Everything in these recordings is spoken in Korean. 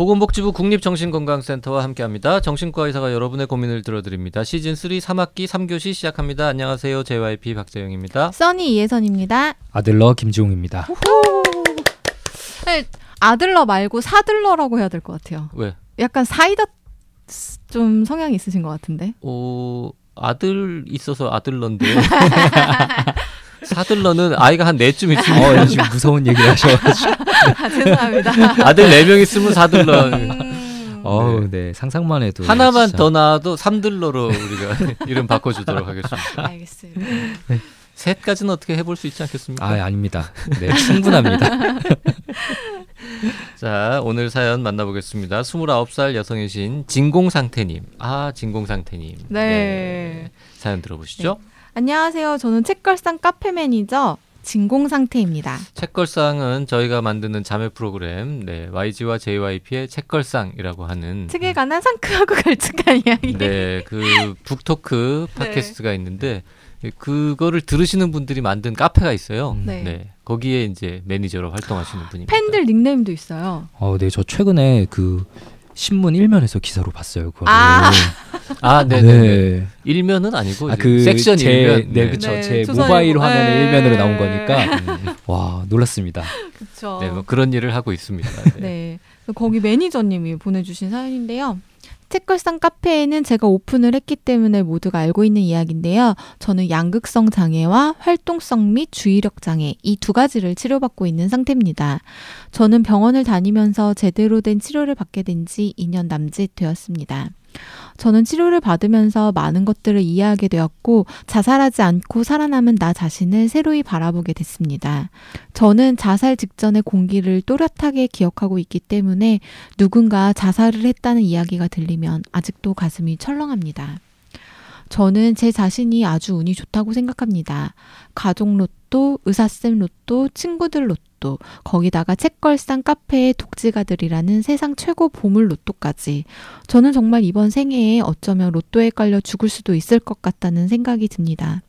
보건복지부 국립정신건강센터와 함께합니다. 정신과 의사가 여러분의 고민을 들어드립니다. 시즌 3 3학기 3교시 시작합니다. 안녕하세요. JYP 박재영입니다. 써니 이혜선입니다. 아들러 김지웅입니다. 네, 아들러 말고 사들러라고 해야 될 것 같아요. 왜? 약간 사이다 좀 성향이 있으신 것 같은데. 어, 아들 있어서 아들러인데. 사들러는 아이가 한 넷쯤 있으면 어, 지금 무서운 얘기를 하셔가지고. 아, 죄송합니다. 아들 네 명 있으면 사들러. 음, 어우, 네. 상상만 해도. 하나만 진짜. 더 낳아도 삼들러로 우리가 이름 바꿔주도록 하겠습니다. 알겠습니다. 셋까지는 어떻게 해볼 수 있지 않겠습니까? 아, 아닙니다. 네, 충분합니다. 자, 오늘 사연 만나보겠습니다. 29살 여성이신 진공상태님. 아, 진공상태님. 네. 사연 들어보시죠. 안녕하세요. 저는 책걸상 카페 매니저 진공 상태입니다. 책걸상은 저희가 만드는 자매 프로그램, 네, YG와 JYP의 책걸상이라고 하는 책에 관한 상큼하고 걸쭉한 이야기. 네, 그 북토크 네. 팟캐스트가 있는데 그거를 들으시는 분들이 만든 카페가 있어요. 음. 네. 거기에 이제 매니저로 활동하시는 분입니다. 팬들 닉네임도 있어요. 어, 네. 저 최근에 그 신문 일면에서 기사로 봤어요. 그거를. 아. 아, 네, 네, 네. 일면은 아니고 아, 그 섹션 제, 일면. 네, 그쵸. 네, 제. 모바일 화면에 네. 일면으로 나온 거니까. 음, 와, 놀랐습니다. 그렇죠. 네, 뭐 그런 일을 하고 있습니다. 네. 네. 거기 매니저님이 보내주신 사연인데요. 책걸상 카페에는 제가 오픈을 했기 때문에 모두가 알고 있는 이야기인데요. 저는 양극성 장애와 활동성 및 주의력 장애 이 두 가지를 치료받고 있는 상태입니다. 저는 병원을 다니면서 제대로 된 치료를 받게 된 지 2년 남짓 되었습니다. 저는 치료를 받으면서 많은 것들을 이해하게 되었고 자살하지 않고 살아남은 나 자신을 새로이 바라보게 됐습니다. 저는 자살 직전의 공기를 또렷하게 기억하고 있기 때문에 누군가 자살을 했다는 이야기가 들리면 아직도 가슴이 철렁합니다. 저는 제 자신이 아주 운이 좋다고 생각합니다. 가족 로또, 의사쌤 로또, 친구들 로또, 거기다가 책걸상 카페의 독지가들이라는 세상 최고 보물 로또까지. 저는 정말 이번 생애에 어쩌면 로또에 깔려 죽을 수도 있을 것 같다는 생각이 듭니다.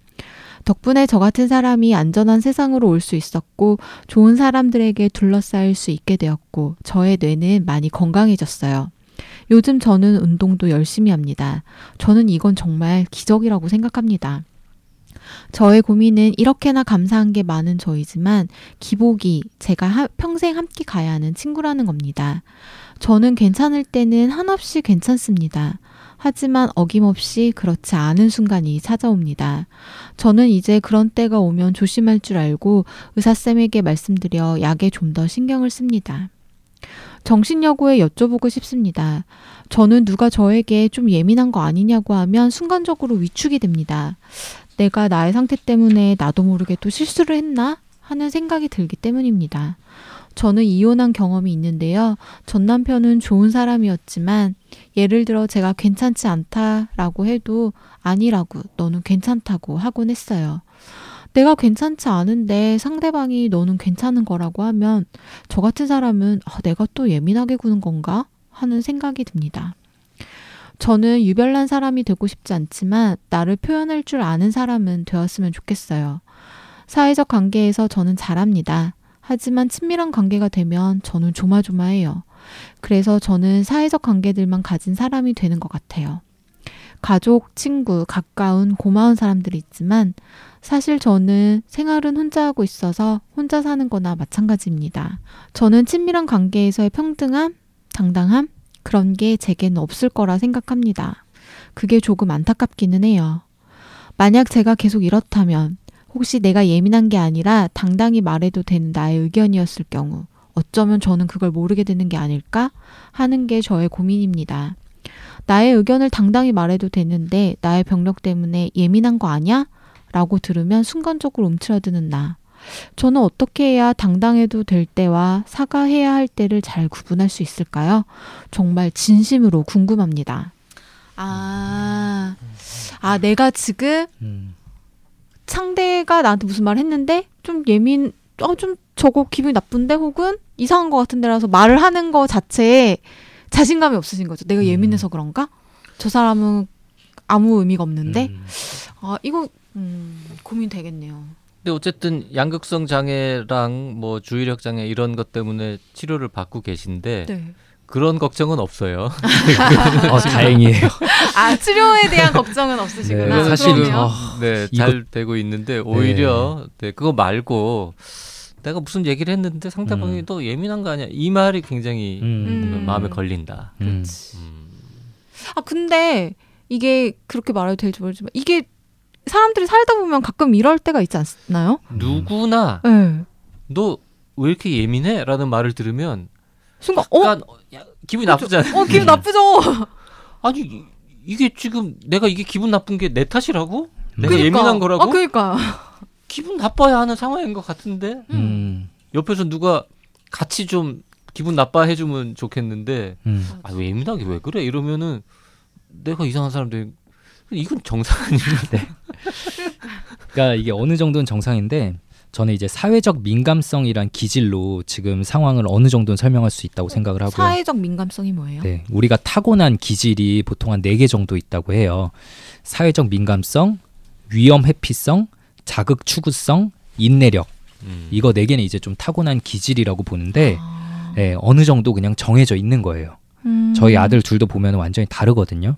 덕분에 저 같은 사람이 안전한 세상으로 올 수 있었고, 좋은 사람들에게 둘러싸일 수 있게 되었고, 저의 뇌는 많이 건강해졌어요. 요즘 저는 운동도 열심히 합니다. 저는 이건 정말 기적이라고 생각합니다. 저의 고민은 이렇게나 감사한 게 많은 저이지만 기복이 제가 하- 평생 함께 가야 하는 친구라는 겁니다. 저는 괜찮을 때는 한없이 괜찮습니다. 하지만 어김없이 그렇지 않은 순간이 찾아옵니다. 저는 이제 그런 때가 오면 조심할 줄 알고 의사쌤에게 말씀드려 약에 좀 더 신경을 씁니다. 정신여고에 여쭤보고 싶습니다. 저는 누가 저에게 좀 예민한 거 아니냐고 하면 순간적으로 위축이 됩니다. 내가 나의 상태 때문에 나도 모르게 또 실수를 했나? 하는 생각이 들기 때문입니다. 저는 이혼한 경험이 있는데요. 전 남편은 좋은 사람이었지만 예를 들어 제가 괜찮지 않다라고 해도 아니라고 너는 괜찮다고 하곤 했어요. 내가 괜찮지 않은데 상대방이 너는 괜찮은 거라고 하면 저 같은 사람은 아, 내가 또 예민하게 구는 건가 하는 생각이 듭니다. 저는 유별난 사람이 되고 싶지 않지만 나를 표현할 줄 아는 사람은 되었으면 좋겠어요. 사회적 관계에서 저는 잘합니다. 하지만 친밀한 관계가 되면 저는 조마조마해요. 그래서 저는 사회적 관계들만 가진 사람이 되는 것 같아요. 가족, 친구, 가까운 고마운 사람들이 있지만 사실 저는 생활은 혼자 하고 있어서 혼자 사는 거나 마찬가지입니다. 저는 친밀한 관계에서의 평등함, 당당함, 그런 게 제게는 없을 거라 생각합니다. 그게 조금 안타깝기는 해요. 만약 제가 계속 이렇다면 혹시 내가 예민한 게 아니라 당당히 말해도 되는 나의 의견이었을 경우 어쩌면 저는 그걸 모르게 되는 게 아닐까 하는 게 저의 고민입니다. 나의 의견을 당당히 말해도 되는데 나의 병력 때문에 예민한 거 아니야? 라고 들으면 순간적으로 움츠러드는 나. 저는 어떻게 해야 당당해도 될 때와 사과해야 할 때를 잘 구분할 수 있을까요? 정말 진심으로 궁금합니다. 아, 아, 내가 지금 음. 상대가 나한테 무슨 말 했는데 좀 예민, 어, 좀 저거 기분이 나쁜데 혹은 이상한 것 같은데라서 말을 하는 거 자체에 자신감이 없으신 거죠. 내가 음. 예민해서 그런가? 저 사람은 아무 의미가 없는데? 음. 아, 이거, 음, 고민 되겠네요. 근데 어쨌든 양극성 장애랑 뭐 주의력 장애 이런 것 때문에 치료를 받고 계신데 네. 그런 걱정은 없어요. 어, 다행이에요. 아 치료에 대한 걱정은 없으시구나. 네, 사실 그럼요. 어, 네, 이거- 잘 되고 있는데 오히려 네. 그거 말고 내가 무슨 얘기를 했는데 상대방이 음. 또 예민한 거 아니야? 이 말이 굉장히 음. 음. 마음에 걸린다. 음. 음. 아 근데 이게 그렇게 말해도 될지 모르지만 이게 사람들이 살다 보면 가끔 이럴 때가 있지 않나요? 누구나 네. 너왜 이렇게 예민해? 라는 말을 들으면 순간 어? 약간 야, 기분이 나쁘잖아요. 어 기분 나쁘죠. 아니 이- 이게 지금 내가 이게 기분 나쁜 게 내 탓이라고? 내가 그러니까. 예민한 거라고? 아 그러니까. 기분 나빠야 하는 상황인 것 같은데 음. 옆에서 누가 같이 좀 기분 나빠 해 주면 좋겠는데 음. 아왜 예민하게 왜 그래 이러면은 내가 이상한 사람들 이건 정상 아닙니다. 그러니까 이게 어느 정도는 정상인데 저는 이제 사회적 민감성이란 기질로 지금 상황을 어느 정도는 설명할 수 있다고 생각을 하고요. 사회적 민감성이 뭐예요? 네, 우리가 타고난 기질이 보통 한 네 개 정도 있다고 해요. 사회적 민감성, 위험 회피성, 자극 추구성, 인내력. 음. 이거 네 개는 이제 좀 타고난 기질이라고 보는데 아. 네, 어느 정도 그냥 정해져 있는 거예요. 음. 저희 아들 둘도 보면 완전히 다르거든요.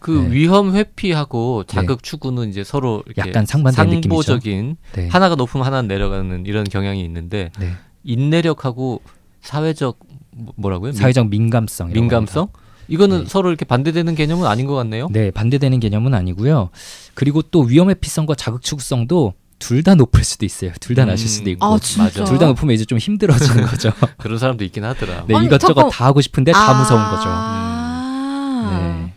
그 네. 위험 회피하고 자극 추구는 이제 서로 이렇게 약간 상반된 느낌이죠. 상보적인 네. 하나가 높으면 하나는 내려가는 이런 경향이 있는데 네. 인내력하고 사회적 뭐- 뭐라고요? 사회적 민감성. 민감성? 이거는 네. 서로 이렇게 반대되는 개념은 아닌 것 같네요. 네, 반대되는 개념은 아니고요. 그리고 또 위험 회피성과 자극 추구성도 둘 다 높을 수도 있어요. 둘다 음. 낮을 수도 있고. 아 진짜. 맞아. 둘다 높으면 이제 좀 힘들어지는 거죠. 그런 사람도 있긴 하더라. 네, 아니, 이것저것 잠깐- 다 하고 싶은데 다 무서운 거죠. 아. 네.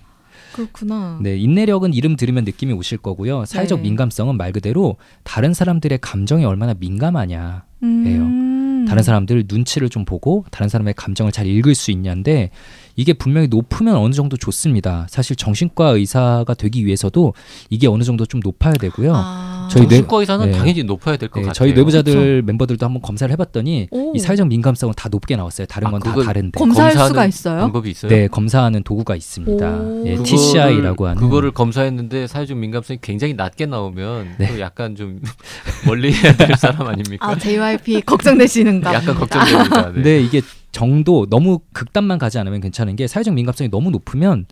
그렇구나. 네, 인내력은 이름 들으면 느낌이 오실 거고요. 사회적 네. 민감성은 말 그대로 다른 사람들의 감정에 얼마나 민감하냐. 음. 다른 사람들 눈치를 좀 보고 다른 사람의 감정을 잘 읽을 수 있냐인데 이게 분명히 높으면 어느 정도 좋습니다. 사실 정신과 의사가 되기 위해서도 이게 어느 정도 좀 높아야 되고요. 아. 저희 뇌- 정신과 의사는 네. 당연히 높아야 될것 네, 같아요. 저희 내부자들 멤버들도 한번 검사를 해봤더니 오. 이 사회적 민감성은 다 높게 나왔어요. 다른 아, 건다 그걸 다른데. 검사할 수가 있어요? 방법이 있어요? 네, 검사하는 도구가 있습니다. 오. 예, 그거를- TCI라고 하는. 그거를 검사했는데 사회적 민감성이 굉장히 낮게 나오면 네. 또 약간 좀 멀리 해야 될 사람 아닙니까? 아 JYP 걱정되시는가? 약간. 걱정됩니다. 네. 근데 이게 정도 너무 극단만 가지 않으면 괜찮은 게 사회적 민감성이 너무 높으면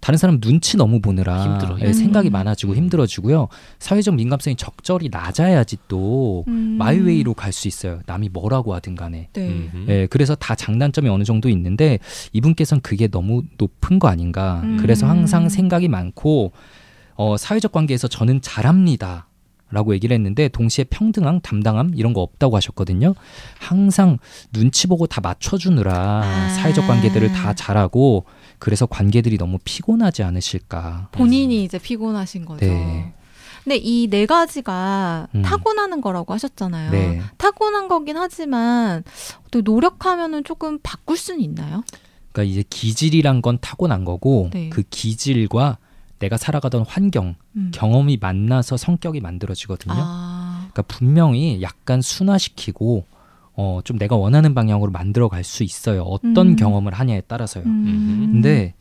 다른 사람 눈치 너무 보느라 힘들어요. 예, 생각이 음. 많아지고 힘들어지고요. 사회적 민감성이 적절히 낮아야지 또 음. 마이웨이로 갈 수 있어요. 남이 뭐라고 하든 간에. 네. 예, 그래서 다 장단점이 어느 정도 있는데 이분께서는 그게 너무 높은 거 아닌가. 음. 그래서 항상 생각이 많고 어, 사회적 관계에서 저는 잘합니다. 라고 얘기를 했는데 동시에 평등함, 담당함 이런 거 없다고 하셨거든요. 항상 눈치 보고 다 맞춰주느라 아. 사회적 관계들을 다 잘하고 그래서 관계들이 너무 피곤하지 않으실까. 본인이 이제 피곤하신 거죠. 네. 근데 이 네 가지가 음. 타고나는 거라고 하셨잖아요. 네. 타고난 거긴 하지만 또 노력하면은 조금 바꿀 수는 있나요? 그러니까 이제 기질이란 건 타고난 거고 네. 그 기질과 내가 살아가던 환경, 음. 경험이 만나서 성격이 만들어지거든요. 아, 그러니까 분명히 약간 순화시키고 어, 좀 내가 원하는 방향으로 만들어 갈 수 있어요. 어떤 음. 경험을 하냐에 따라서요. 음. 근데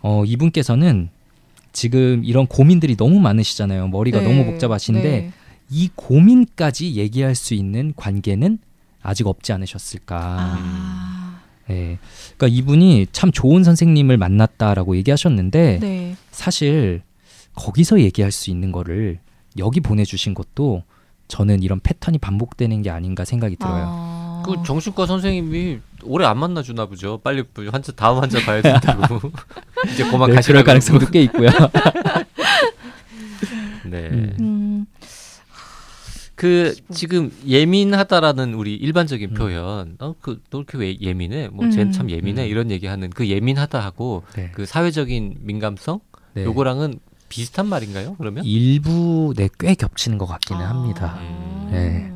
어, 이분께서는 지금 이런 고민들이 너무 많으시잖아요. 머리가 네, 너무 복잡하신데 네. 이 고민까지 얘기할 수 있는 관계는 아직 없지 않으셨을까. 아, 네. 그러니까 이분이 참 좋은 선생님을 만났다라고 얘기하셨는데 네. 사실 거기서 얘기할 수 있는 거를 여기 보내주신 것도 저는 이런 패턴이 반복되는 게 아닌가 생각이 들어요. 아. 그 정신과 선생님이 오래 안 만나 주나 보죠. 빨리 환자 다음 환자 봐야 된다고. 이제 그만 네, 그럴 가능성도 꽤 있고요. 네. 음. 음, 그 지금 예민하다라는 우리 일반적인 음. 표현, 어, 그, 너 이렇게 왜 예민해? 뭐, 음. 쟤는 참 예민해? 음. 이런 얘기하는 그 예민하다하고 네. 그 사회적인 민감성, 네. 요거랑은 비슷한 말인가요? 그러면? 일부 네, 꽤 겹치는 것 같기는 아. 합니다. 음. 네.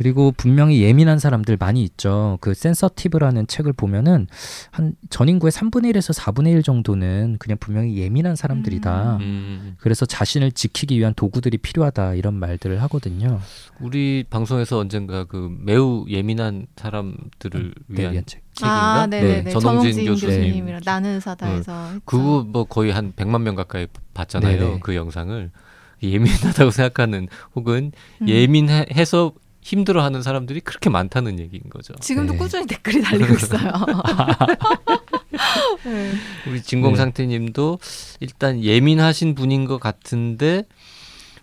그리고 분명히 예민한 사람들 많이 있죠. 그 센서티브라는 책을 보면은 한 전 인구의 3분의 1에서 4분의 1 정도는 그냥 분명히 예민한 사람들이다. 음, 그래서 자신을 지키기 위한 도구들이 필요하다 이런 말들을 하거든요. 우리 방송에서 언젠가 그 매우 예민한 사람들을 네, 위한 책. 책인가? 아, 네네네. 네, 전홍진 전홍진 교수님. 교수님이랑 나는 의사다에서 했죠. 그거 뭐 거의 한 100만 명 가까이 봤잖아요. 네네. 그 영상을. 예민하다고 생각하는 혹은 음. 예민해서 힘들어하는 사람들이 그렇게 많다는 얘기인 거죠. 지금도 네. 꾸준히 댓글이 달리고 있어요. 네. 우리 진공 네. 상태님도 일단 예민하신 분인 것 같은데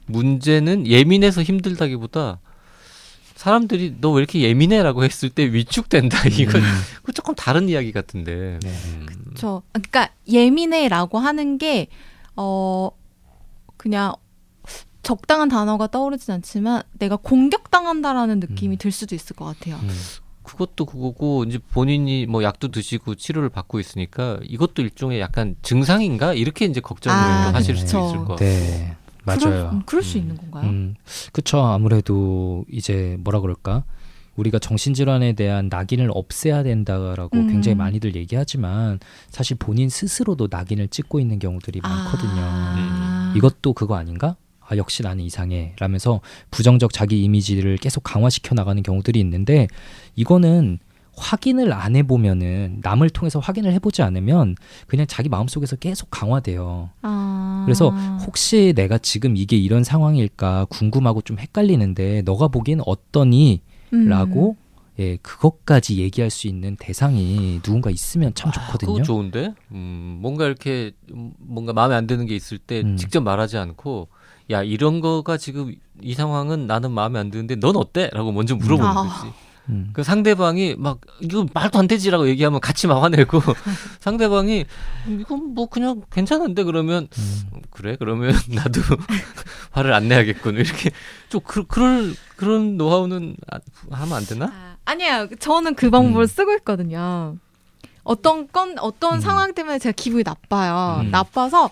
문제는 예민해서 힘들다기보다 사람들이 너 왜 이렇게 예민해라고 했을 때 위축된다 이건 음. 조금 다른 이야기 같은데. 네. 저 그러니까 예민해라고 하는 게 어 그냥 적당한 단어가 떠오르진 않지만 내가 공격당한다라는 느낌이 음. 들 수도 있을 것 같아요. 음. 그것도 그거고 이제 본인이 뭐 약도 드시고 치료를 받고 있으니까 이것도 일종의 약간 증상인가 이렇게 이제 걱정을 아, 하실 그쵸. 수도 있을 것 같아요. 네. 그럴, 맞아요. 음, 그럴 수 음. 있는 건가요? 음, 그쵸. 아무래도 이제 뭐라 그럴까? 우리가 정신질환에 대한 낙인을 없애야 된다라고 음. 굉장히 많이들 얘기하지만 사실 본인 스스로도 낙인을 찍고 있는 경우들이 많거든요. 아. 이것도 그거 아닌가? 아, 역시 나는 이상해. 라면서 부정적 자기 이미지를 계속 강화시켜 나가는 경우들이 있는데 이거는 확인을 안 해보면은 남을 통해서 확인을 해보지 않으면 그냥 자기 마음속에서 계속 강화돼요. 아. 그래서 혹시 내가 지금 이게 이런 상황일까 궁금하고 좀 헷갈리는데 너가 보기엔 어떠니? 음. 라고 예, 그것까지 얘기할 수 있는 대상이 누군가 있으면 참 좋거든요. 아, 그거 좋은데? 음, 뭔가 이렇게 음, 뭔가 마음에 안 드는 게 있을 때 음. 직접 말하지 않고 야 이런 거가 지금 이 상황은 나는 마음에 안 드는데 넌 어때? 라고 먼저 물어보는 아. 거지. 음. 그 상대방이 막 이거 말도 안 되지라고 얘기하면 같이 막 화내고 상대방이 이건 뭐 그냥 괜찮은데 그러면 음. 그래 그러면 나도 화를 안 내야겠군 이렇게 좀 그, 그럴 그런 노하우는 아- 하면 안 되나? 아, 아니에요. 저는 그 방법을 음. 쓰고 있거든요. 어떤 건 어떤 음. 상황 때문에 제가 기분이 나빠요. 음. 나빠서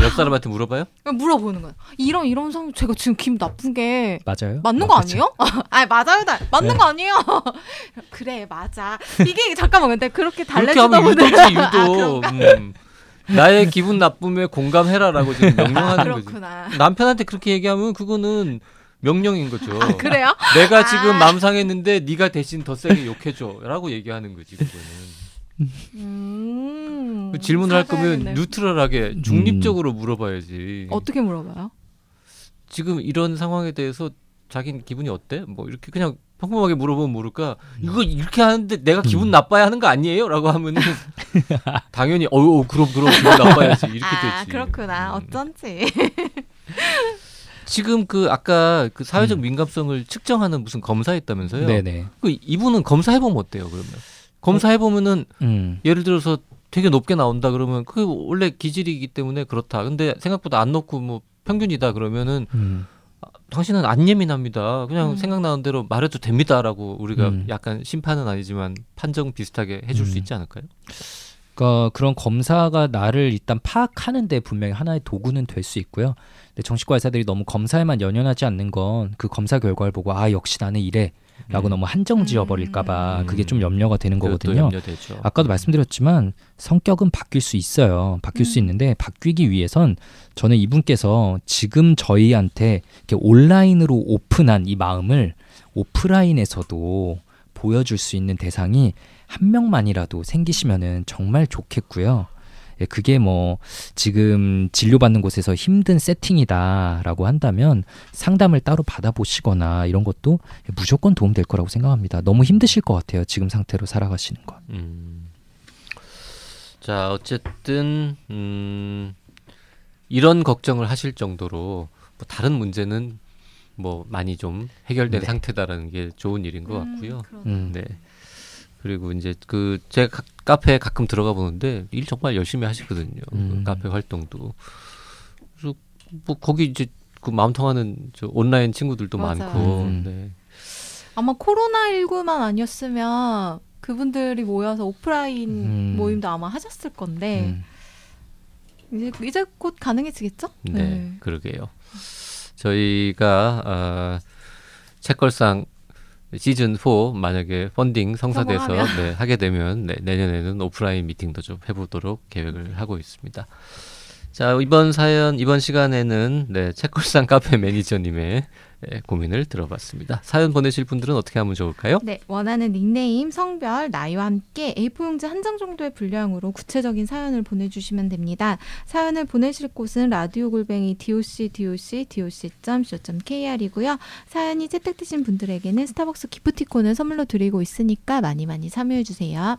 옆 사람한테 물어봐요? 물어보는 거예요. 이런 이런 상황 제가 지금 기분 나쁜 게 맞아요? 맞는 어, 거 그쵸. 아니에요? 아니 맞아요, 다 맞는 네. 거 아니에요? 그래 맞아. 이게 잠깐만 근데 그렇게 달래주다 보면 유도지 아? 음. 나의 기분 나쁨에 공감해라라고 지금 아, 명령하는 거지. 그렇구나. 남편한테 그렇게 얘기하면 그거는 명령인 거죠. 아, 그래요? 내가 지금 아. 맘 상했는데 네가 대신 더 세게 욕해줘라고 얘기하는 거지 그거는. 음. 그 질문을 할 거면 사과해야겠네. 뉴트럴하게 중립적으로 물어봐야지. 어떻게 물어봐요? 지금 이런 상황에 대해서 자기는 기분이 어때? 뭐 이렇게 그냥 평범하게 물어보면 모를까? 이거 이렇게 하는데 내가 기분 음. 나빠야 하는 거 아니에요? 라고 하면은 당연히 어, 어 그럼 그럼 기분 나빠야지 이렇게 아 되지. 그렇구나. 음. 어쩐지. 지금 그 아까 그 사회적 음. 민감성을 측정하는 무슨 검사 있다면서요? 네네. 그 이분은 검사 해 보면 어때요? 그러면 검사해 보면은 음. 예를 들어서 되게 높게 나온다 그러면 그 원래 기질이기 때문에 그렇다. 근데 생각보다 안 높고 뭐 평균이다 그러면은 음. 당신은 안 예민합니다. 그냥 음. 생각나는 대로 말해도 됩니다라고 우리가 음. 약간 심판은 아니지만 판정 비슷하게 해줄 수 음. 있지 않을까요? 그러니까 그런 검사가 나를 일단 파악하는데 분명히 하나의 도구는 될 수 있고요. 근데 정신과 의사들이 너무 검사에만 연연하지 않는 건 그 검사 결과를 보고 아 역시 나는 이래 라고 음. 너무 한정 지어버릴까봐 음. 그게 좀 염려가 되는 거거든요. 염려되죠. 아까도 말씀드렸지만 성격은 바뀔 수 있어요. 바뀔 수 음. 있는데 바뀌기 위해선 저는 이분께서 지금 저희한테 이렇게 온라인으로 오픈한 이 마음을 오프라인에서도 보여줄 수 있는 대상이 한 명만이라도 생기시면은 정말 좋겠고요. 예, 그게 뭐 지금 진료받는 곳에서 힘든 세팅이다라고 한다면 상담을 따로 받아보시거나 이런 것도 무조건 도움될 거라고 생각합니다. 너무 힘드실 것 같아요. 지금 상태로 살아가시는 건. 음. 자 어쨌든 음, 이런 걱정을 하실 정도로 뭐 다른 문제는 뭐 많이 좀 해결된 네. 상태다라는 게 좋은 일인 것 같고요. 음. 네. 그리고 이제 그 제가 가- 카페에 가끔 들어가 보는데 일 정말 열심히 하시거든요. 그 음. 카페 활동도. 그래서 뭐 거기 이제 그 마음 통하는 저 온라인 친구들도 맞아요. 많고. 음. 네. 아마 코로나 19만 아니었으면 그분들이 모여서 오프라인 음. 모임도 아마 하셨을 건데 음. 이제 이제 곧 가능해지겠죠? 네, 그러게요. 저희가 어, 책걸상 시즌 4 만약에 펀딩 성사돼서. 네, 하게 되면 네, 내년에는 오프라인 미팅도 좀 해보도록 계획을 하고 있습니다. 자 이번 사연 이번 시간에는 네 책걸상 카페 매니저님의 예, 고민을 들어봤습니다. 사연 보내실 분들은 어떻게 하면 좋을까요? 네, 원하는 닉네임, 성별, 나이와 함께 A4 용지 한 장 정도의 분량으로 구체적인 사연을 보내주시면 됩니다. 사연을 보내실 곳은 라디오 골뱅이 doc doc doc.co.kr이고요. 사연이 채택되신 분들에게는 스타벅스 기프티콘을 선물로 드리고 있으니까 많이 많이 참여해 주세요.